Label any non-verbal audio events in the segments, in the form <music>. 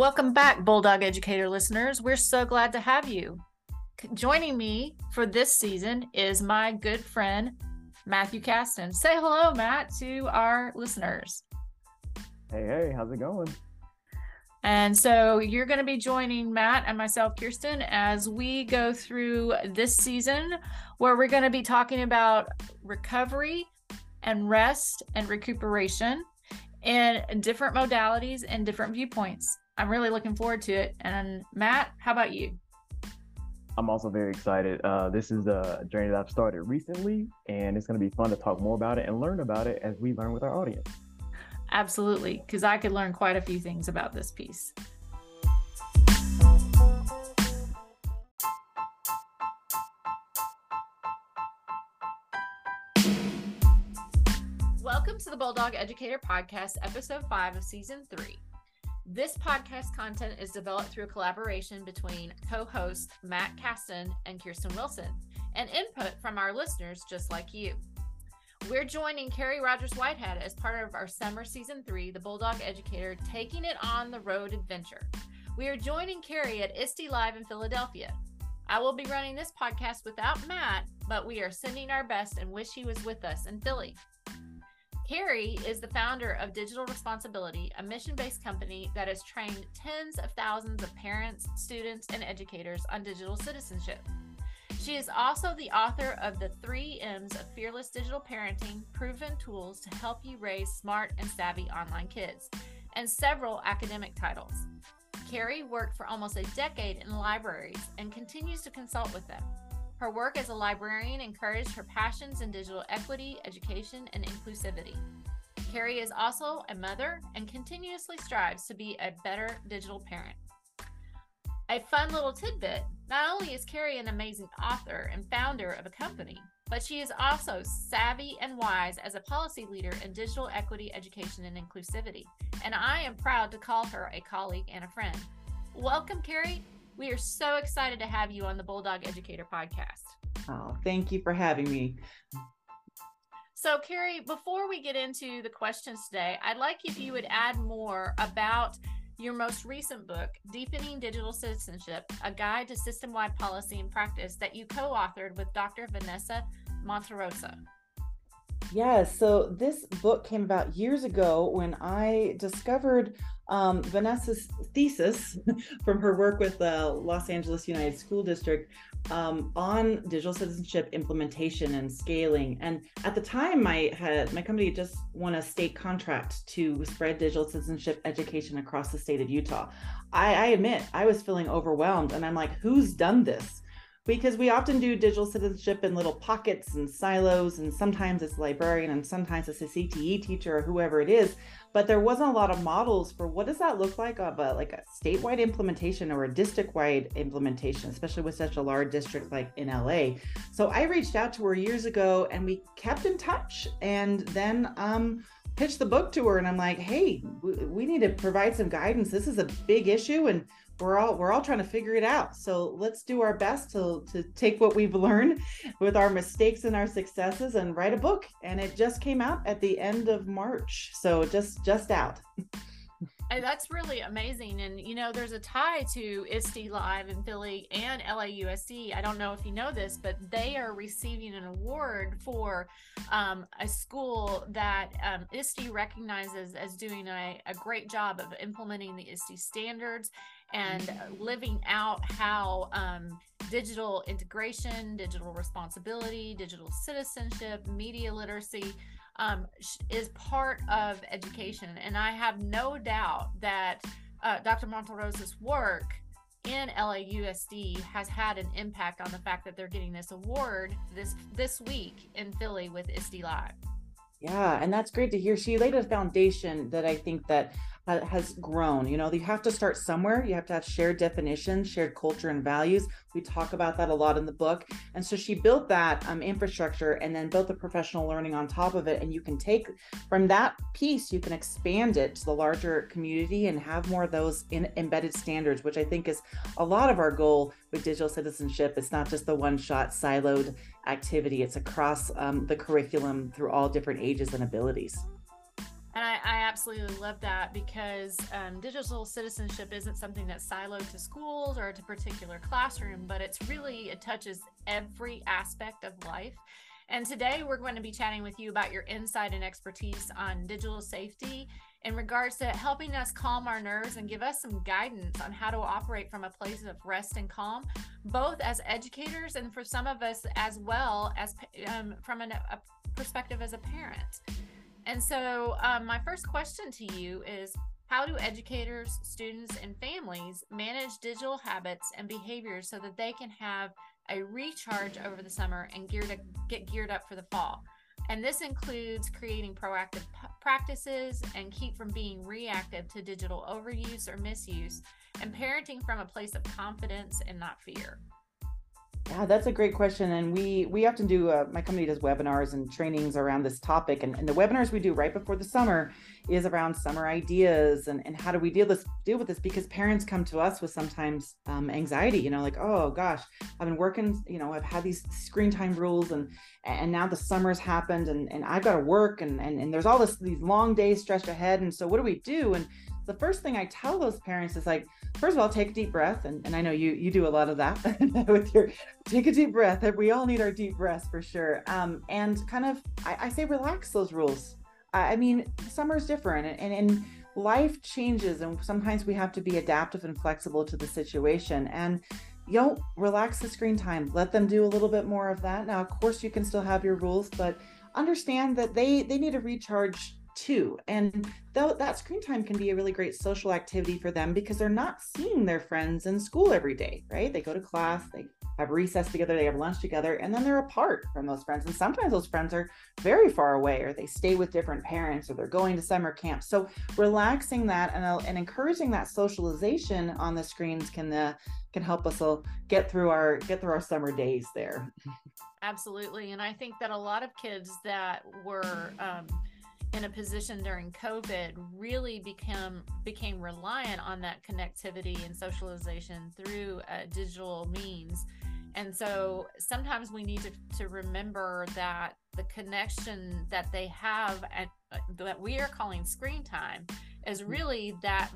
Welcome back, Bulldog Educator listeners. We're so glad to have you. Joining me for this season is my good friend, Matthew Caston. Say hello, Matt, to our listeners. Hey, hey, how's it going? And so you're going to be joining Matt and myself, Kirsten, as we go through this season where we're going to be talking about recovery and rest and recuperation in different modalities and different viewpoints. I'm really looking forward to it. And Matt, how about you? I'm also very excited. Uh, this is a journey that I've started recently, and it's going to be fun to talk more about it and learn about it as we learn with our audience. Absolutely, because I could learn quite a few things about this piece. Welcome to the Bulldog Educator Podcast, episode five of season three. This podcast content is developed through a collaboration between co host Matt Caston and Kirsten Wilson, and input from our listeners just like you. We're joining Carrie Rogers Whitehead as part of our summer season three, The Bulldog Educator, taking it on the road adventure. We are joining Carrie at ISTE Live in Philadelphia. I will be running this podcast without Matt, but we are sending our best and wish he was with us in Philly. Carrie is the founder of Digital ResponsAbility, a mission based company that has trained tens of thousands of parents, students, and educators on digital citizenship. She is also the author of the three M's of Fearless Digital Parenting Proven Tools to Help You Raise Smart and Savvy Online Kids, and several academic titles. Carrie worked for almost a decade in libraries and continues to consult with them. Her work as a librarian encouraged her passions in digital equity, education, and inclusivity. Carrie is also a mother and continuously strives to be a better digital parent. A fun little tidbit not only is Carrie an amazing author and founder of a company, but she is also savvy and wise as a policy leader in digital equity, education, and inclusivity. And I am proud to call her a colleague and a friend. Welcome, Carrie. We are so excited to have you on the Bulldog Educator podcast. Oh, thank you for having me. So, Carrie, before we get into the questions today, I'd like if you would add more about your most recent book, Deepening Digital Citizenship A Guide to System Wide Policy and Practice, that you co authored with Dr. Vanessa Monterosa. Yeah, so this book came about years ago when I discovered um, Vanessa's thesis <laughs> from her work with the Los Angeles Unified School District um, on digital citizenship implementation and scaling. And at the time, my had my company just won a state contract to spread digital citizenship education across the state of Utah. I, I admit I was feeling overwhelmed, and I'm like, who's done this? Because we often do digital citizenship in little pockets and silos and sometimes it's a librarian and sometimes it's a cte teacher or whoever it is. But there wasn't a lot of models for what does that look like of a like a statewide implementation or a district-wide implementation especially with such a large district like in la so i reached out to her years ago and we kept in touch and then um pitched the book to her and i'm like hey we need to provide some guidance. This is a big issue and we're all we're all trying to figure it out. So let's do our best to to take what we've learned with our mistakes and our successes and write a book. And it just came out at the end of march. So just just out <laughs> And that's really amazing. And, you know, there's a tie to ISTE Live in Philly and LAUSD. I don't know if you know this, but they are receiving an award for um, a school that um, ISTE recognizes as doing a, a great job of implementing the ISTE standards and living out how um, digital integration, digital responsibility, digital citizenship, media literacy um, is part of education. And I have no doubt that uh, Dr. Monterosa's work in LAUSD has had an impact on the fact that they're getting this award this this week in Philly with ISTE Live. Yeah, and that's great to hear. She laid a foundation that I think that has grown. You know, you have to start somewhere. You have to have shared definitions, shared culture and values. We talk about that a lot in the book. And so she built that um, infrastructure and then built the professional learning on top of it. And you can take from that piece, you can expand it to the larger community and have more of those in, embedded standards, which I think is a lot of our goal with digital citizenship. It's not just the one shot siloed activity, it's across um, the curriculum through all different ages and abilities. And I, I absolutely love that because um, digital citizenship isn't something that's siloed to schools or to particular classroom, but it's really, it touches every aspect of life. And today we're going to be chatting with you about your insight and expertise on digital safety in regards to helping us calm our nerves and give us some guidance on how to operate from a place of rest and calm, both as educators and for some of us as well as um, from an, a perspective as a parent. And so, um, my first question to you is How do educators, students, and families manage digital habits and behaviors so that they can have a recharge over the summer and gear to get geared up for the fall? And this includes creating proactive p- practices and keep from being reactive to digital overuse or misuse, and parenting from a place of confidence and not fear. Yeah, that's a great question, and we we often do. Uh, my company does webinars and trainings around this topic, and, and the webinars we do right before the summer is around summer ideas and, and how do we deal this deal with this because parents come to us with sometimes um, anxiety. You know, like oh gosh, I've been working. You know, I've had these screen time rules, and and now the summer's happened, and and I've got to work, and and and there's all this these long days stretched ahead, and so what do we do? And the first thing I tell those parents is like, first of all, take a deep breath. And, and I know you you do a lot of that <laughs> with your take a deep breath. We all need our deep breaths for sure. Um, and kind of I, I say relax those rules. I, I mean, summer's different and, and, and life changes and sometimes we have to be adaptive and flexible to the situation. And you know, relax the screen time. Let them do a little bit more of that. Now, of course, you can still have your rules, but understand that they they need to recharge too. And though that screen time can be a really great social activity for them because they're not seeing their friends in school every day, right? They go to class, they have recess together, they have lunch together, and then they're apart from those friends. And sometimes those friends are very far away, or they stay with different parents, or they're going to summer camp. So relaxing that and, uh, and encouraging that socialization on the screens can uh, can help us all get through our get through our summer days there. Absolutely, and I think that a lot of kids that were um, in a position during COVID really become became reliant on that connectivity and socialization through uh, digital means. And so sometimes we need to, to remember that the connection that they have and uh, that we are calling screen time is mm-hmm. really that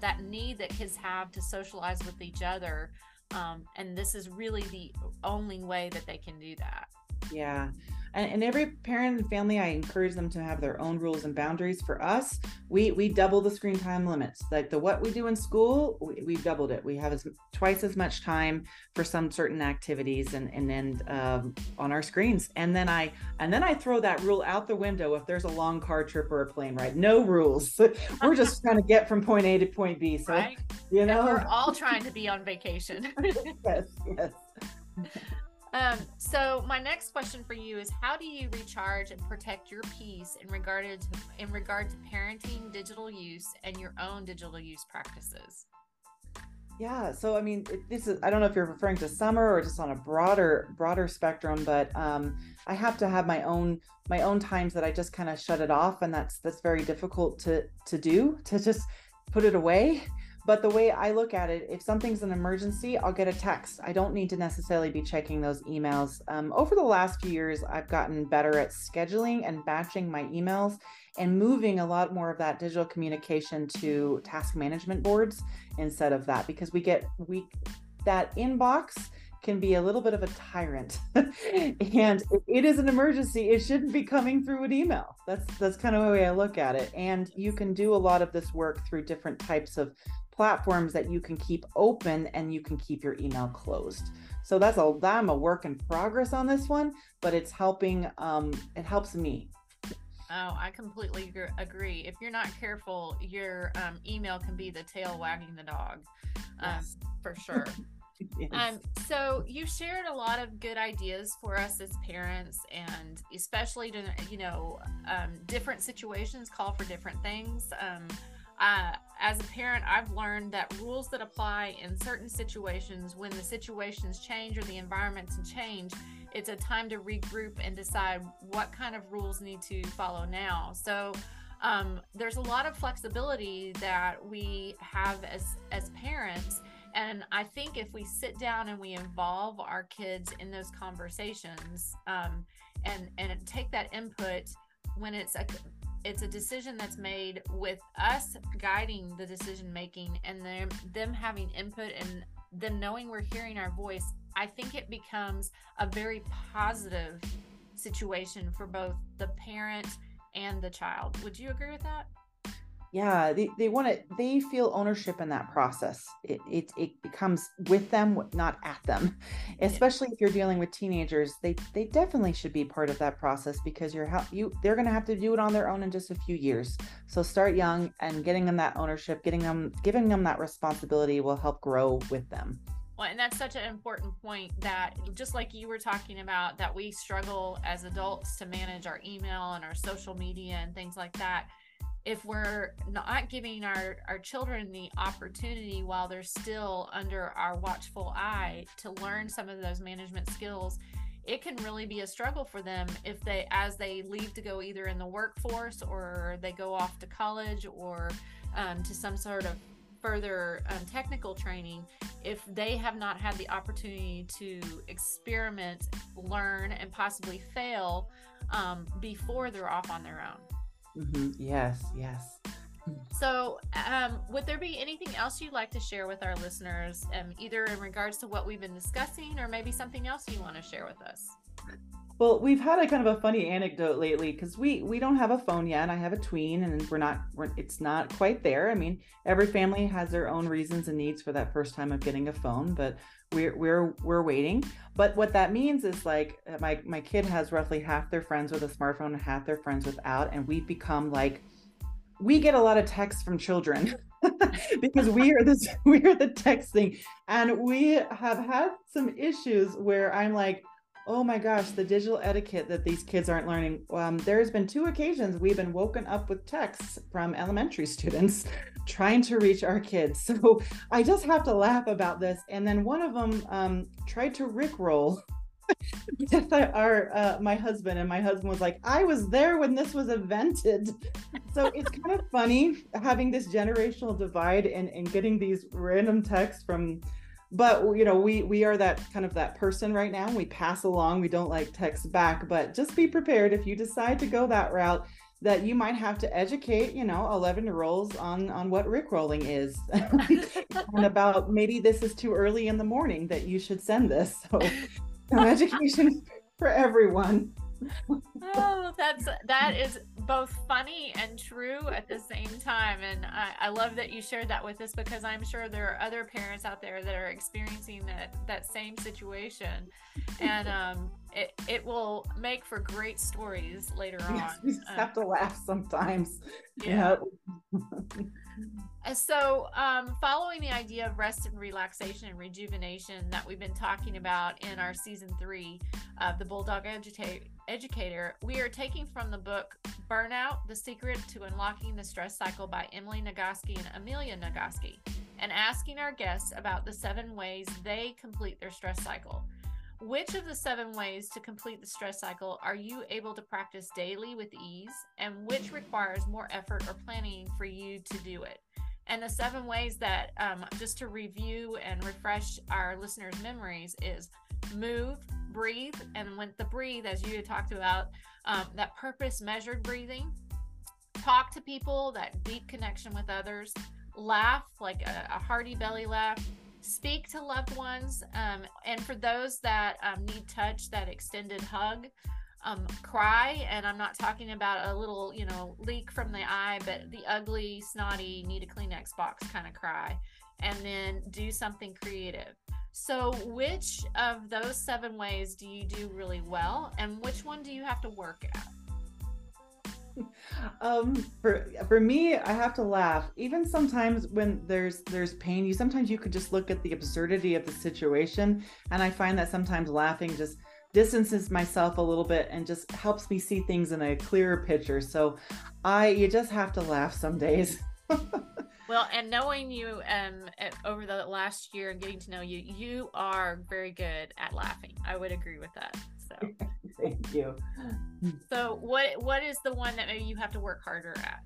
that need that kids have to socialize with each other. Um, and this is really the only way that they can do that. Yeah and, and every parent and family i encourage them to have their own rules and boundaries. For us we we double the screen time limits. Like the what we do in school we, we've doubled it. We have as twice as much time for some certain activities and and then um, on our screens. And then i and then i throw that rule out the window if there's a long car trip or a plane ride. No rules. <laughs> We're just trying to get from point a to point b. So right. you know? and we're all trying to be on vacation. <laughs> Yes yes <laughs> um, so my next question for you is how do you recharge and protect your peace in regard to in regard to parenting digital use and your own digital use practices? Yeah, so I mean, this is I don't know if you're referring to summer or just on a broader broader spectrum, but um, I have to have my own my own times that I just kind of shut it off, and that's that's very difficult to to do to just put it away. But the way I look at it, if something's an emergency, I'll get a text. I don't need to necessarily be checking those emails. Um, over the last few years, I've gotten better at scheduling and batching my emails and moving a lot more of that digital communication to task management boards instead of that because we get we that inbox can be a little bit of a tyrant <laughs> and if it is an emergency it shouldn't be coming through an email that's that's kind of the way i look at it and you can do a lot of this work through different types of platforms that you can keep open and you can keep your email closed. So that's a I'm a work in progress on this one, but it's helping. Um, it helps me. Oh, I completely agree. If you're not careful, your um, email can be the tail wagging the dog, um, yes. for sure. <laughs> yes. Um, so you shared a lot of good ideas for us as parents, and especially to you know, um, different situations call for different things. Um, uh, as a parent, I've learned that rules that apply in certain situations, when the situations change or the environments change, it's a time to regroup and decide what kind of rules need to follow now. So um, there's a lot of flexibility that we have as as parents. And I think if we sit down and we involve our kids in those conversations um, and and take that input when it's a it's a decision that's made with us guiding the decision making and them them having input and them knowing we're hearing our voice i think it becomes a very positive situation for both the parent and the child. Would you agree with that yeah they, they want to they feel ownership in that process. It, it it becomes with them not at them. <laughs> Especially if you're dealing with teenagers they they definitely should be part of that process because you're how you they're going to have to do it on their own in just a few years. So start young and getting them that ownership getting them giving them that responsibility will help grow with them. Well, and that's such an important point that just like you were talking about, that we struggle as adults to manage our email and our social media and things like that if we're not giving our, our children the opportunity while they're still under our watchful eye to learn some of those management skills it can really be a struggle for them if they as they leave to go either in the workforce or they go off to college or um, to some sort of further um, technical training. If they have not had the opportunity to experiment learn and possibly fail um, before they're off on their own Mm-hmm. Yes, yes. So, um, would there be anything else you'd like to share with our listeners, um, either in regards to what we've been discussing or maybe something else you want to share with us? Well, we've had a kind of a funny anecdote lately because we we don't have a phone yet. I have a tween, and we're not we're, it's not quite there. I mean, every family has their own reasons and needs for that first time of getting a phone, but we're we're we're waiting. But what that means is like uh, my my kid has roughly half their friends with a smartphone and half their friends without, and we've become like we get a lot of texts from children. <laughs> because we are this <laughs> we are the texting and we have had some issues where i'm like oh my gosh, the digital etiquette that these kids aren't learning. Um, there's been two occasions we've been woken up with texts from elementary students <laughs> trying to reach our kids. <laughs> So I just have to laugh about this. And then one of them um, tried to rickroll <laughs> our uh, my husband, and my husband was like, "I was there when this was invented." So it's kind of funny having this generational divide and and getting these random texts from but you know we we are that kind of that person right now. We pass along. We don't like text back but just be prepared. If you decide to go that route that you might have to educate you know 11 year olds on on what rickrolling is. <laughs> And about maybe this is too early in the morning that you should send this. So <laughs> education for everyone. Oh, that's that is both funny and true at the same time. And I, I, love that you shared that with us because I'm sure there are other parents out there that are experiencing that that same situation. And <laughs> um, it it will make for great stories later yes, on. We just um, have to laugh sometimes. <laughs> Yeah. yeah. <laughs> so, um, following the idea of rest and relaxation and rejuvenation that we've been talking about in our season three of the Bulldog Educa- Educator, we are taking from the book Burnout The Secret to Unlocking the Stress Cycle by Emily Nagoski and Amelia Nagoski and asking our guests about the seven ways they complete their stress cycle. Which of the seven ways to complete the stress cycle are you able to practice daily with ease, and which requires more effort or planning for you to do it? And the seven ways that, um, just to review and refresh our listeners' memories, is move, breathe, and when the breathe, as you had talked about, um, that purpose measured breathing, talk to people, that deep connection with others, laugh like a, a hearty belly laugh, speak to loved ones, um, and for those that um, need touch, that extended hug um, cry. And i'm not talking about a little you know leak from the eye but the ugly snotty need a kleenex box kind of cry. And then do something creative so which of those seven ways do you do really well and which one do you have to work at <laughs> um for for me i have to laugh even sometimes when there's there's pain you sometimes you could just look at the absurdity of the situation and i find that sometimes laughing just distances myself a little bit and just helps me see things in a clearer picture. So I you just have to laugh some days. <laughs> well, and knowing you um over the last year and getting to know you, you are very good at laughing. I would agree with that. So <laughs> thank you. So what what is the one that maybe you have to work harder at?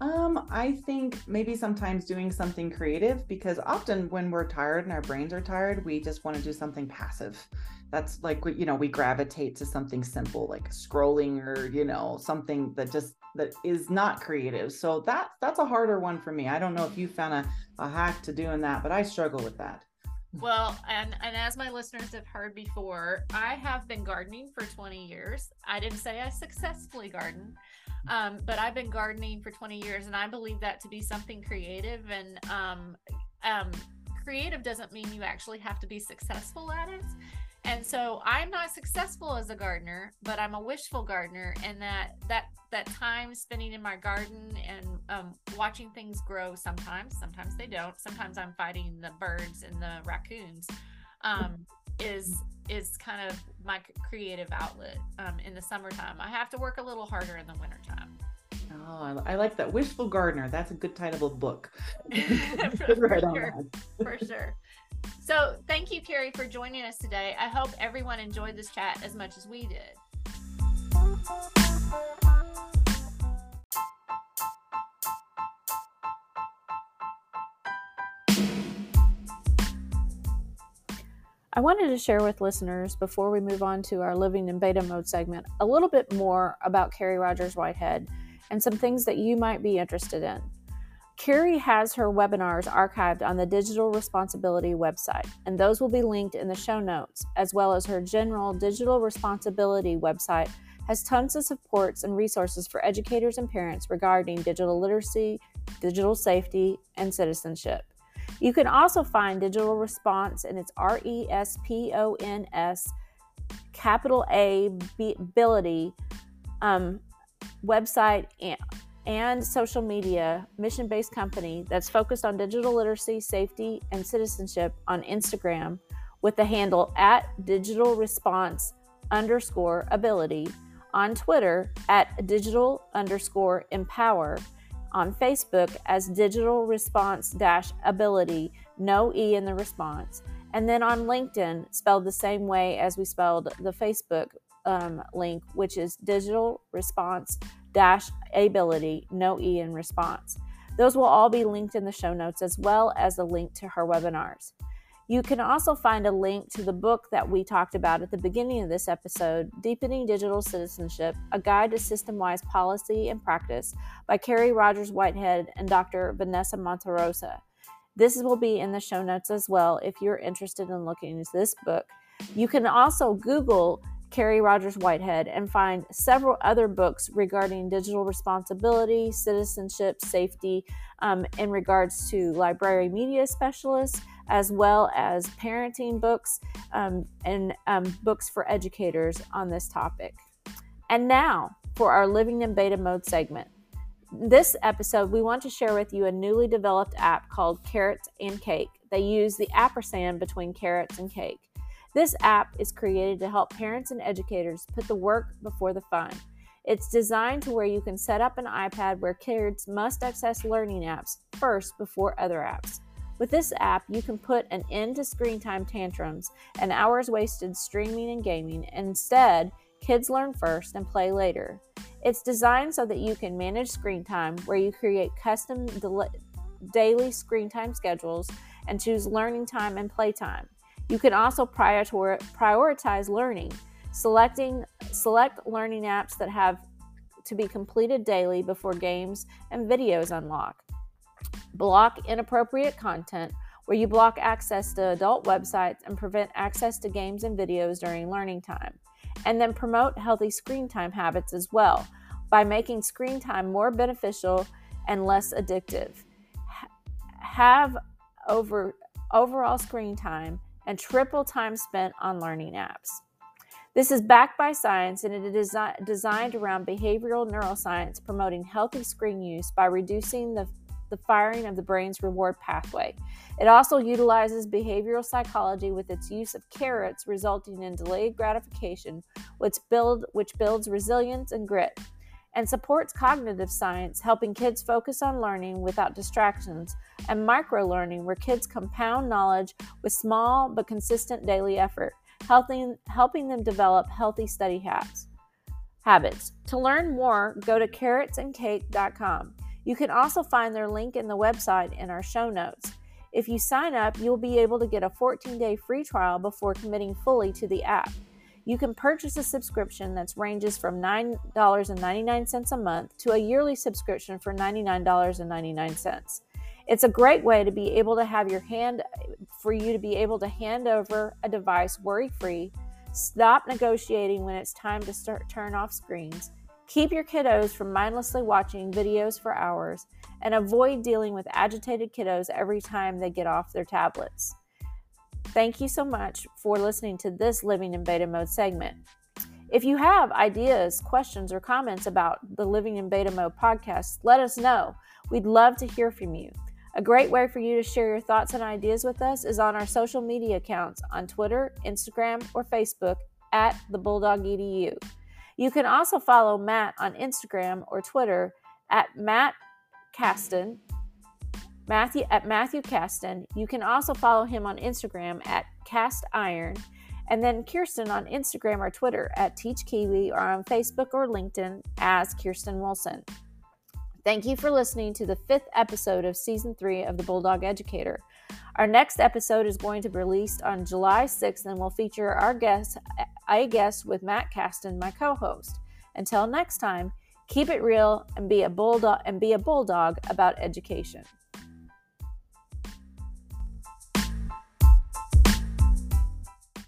Um, I think maybe sometimes doing something creative because often when we're tired and our brains are tired, we just want to do something passive. That's like you know, we gravitate to something simple like scrolling or you know, something that just that is not creative. So that that's a harder one for me. I don't know if you found a, a hack to doing that, but I struggle with that. Well, and and as my listeners have heard before, I have been gardening for 20 years. I didn't say I successfully garden, um, but I've been gardening for 20 years, and I believe that to be something creative. And um, um, creative doesn't mean you actually have to be successful at it. And so I'm not successful as a gardener, but I'm a wishful gardener, and that that that time spending in my garden and um, watching things grow. Sometimes, sometimes they don't. Sometimes I'm fighting the birds and the raccoons. Um, is is kind of my creative outlet um, in the summertime. I have to work a little harder in the wintertime. Oh, I like that. Wishful Gardener. That's a good title of a book. <laughs> <laughs> for, right sure. for sure. So, thank you, Carrie, for joining us today. I hope everyone enjoyed this chat as much as we did. I wanted to share with listeners before we move on to our living in beta mode segment a little bit more about Carrie Rogers Whitehead and some things that you might be interested in. Carrie has her webinars archived on the Digital ResponsAbility website, and those will be linked in the show notes, as well as her general digital responsibility website has tons of supports and resources for educators and parents regarding digital literacy, digital safety, and citizenship. You can also find Digital Response and its R E S P O N S capital A ability um, website and, and social media mission based company that's focused on digital literacy, safety, and citizenship on Instagram with the handle at digital response underscore ability, on Twitter at digital underscore empower on Facebook as Digital Response Dash Ability, no E in the response, and then on LinkedIn, spelled the same way as we spelled the Facebook um, link, which is Digital Response Dash Ability, no E in response. Those will all be linked in the show notes as well as a link to her webinars. You can also find a link to the book that we talked about at the beginning of this episode, Deepening Digital Citizenship A Guide to System Wise Policy and Practice by Carrie Rogers Whitehead and Dr. Vanessa Monterosa. This will be in the show notes as well if you're interested in looking into this book. You can also Google Carrie Rogers Whitehead and find several other books regarding digital responsibility, citizenship, safety, um, in regards to library media specialists as well as parenting books um, and um, books for educators on this topic. And now for our Living in Beta Mode segment. This episode, we want to share with you a newly developed app called Carrots and Cake. They use the ampersand between carrots and cake. This app is created to help parents and educators put the work before the fun. It's designed to where you can set up an iPad where kids must access learning apps first before other apps. With this app, you can put an end to screen time tantrums and hours wasted streaming and gaming. Instead, kids learn first and play later. It's designed so that you can manage screen time where you create custom daily screen time schedules and choose learning time and playtime. You can also prioritize learning, selecting select learning apps that have to be completed daily before games and videos unlock. Block inappropriate content, where you block access to adult websites and prevent access to games and videos during learning time. And then promote healthy screen time habits as well by making screen time more beneficial and less addictive. Have over overall screen time and triple time spent on learning apps. This is backed by science and it is designed around behavioral neuroscience promoting healthy screen use by reducing the the firing of the brain's reward pathway. It also utilizes behavioral psychology with its use of carrots, resulting in delayed gratification, which, build, which builds resilience and grit, and supports cognitive science, helping kids focus on learning without distractions, and micro learning, where kids compound knowledge with small but consistent daily effort, helping, helping them develop healthy study habits. Habits. To learn more, go to carrotsandcake.com. You can also find their link in the website in our show notes. If you sign up, you'll be able to get a 14 day free trial before committing fully to the app. You can purchase a subscription that ranges from $9.99 a month to a yearly subscription for $99.99. It's a great way to be able to have your hand for you to be able to hand over a device worry free, stop negotiating when it's time to start turn off screens, keep your kiddos from mindlessly watching videos for hours, and avoid dealing with agitated kiddos every time they get off their tablets. Thank you so much for listening to this Living in Beta Mode segment. If you have ideas, questions, or comments about the Living in Beta Mode podcast, let us know. We'd love to hear from you. A great way for you to share your thoughts and ideas with us is on our social media accounts on Twitter, Instagram, or Facebook at the Bulldog EDU. You can also follow Matt on Instagram or Twitter at Matt Caston, Matthew at Matthew Caston. You can also follow him on Instagram at Cast Iron, and then Kirsten on Instagram or Twitter at Teach Kiwi or on Facebook or LinkedIn as Kirsten Wilson. Thank you for listening to the fifth episode of season three of The Bulldog Educator. Our next episode is going to be released on July 6th and will feature our guest, I guest with Matt Caston, my co-host. Until next time, keep it real and be a bulldog and be a bulldog about education.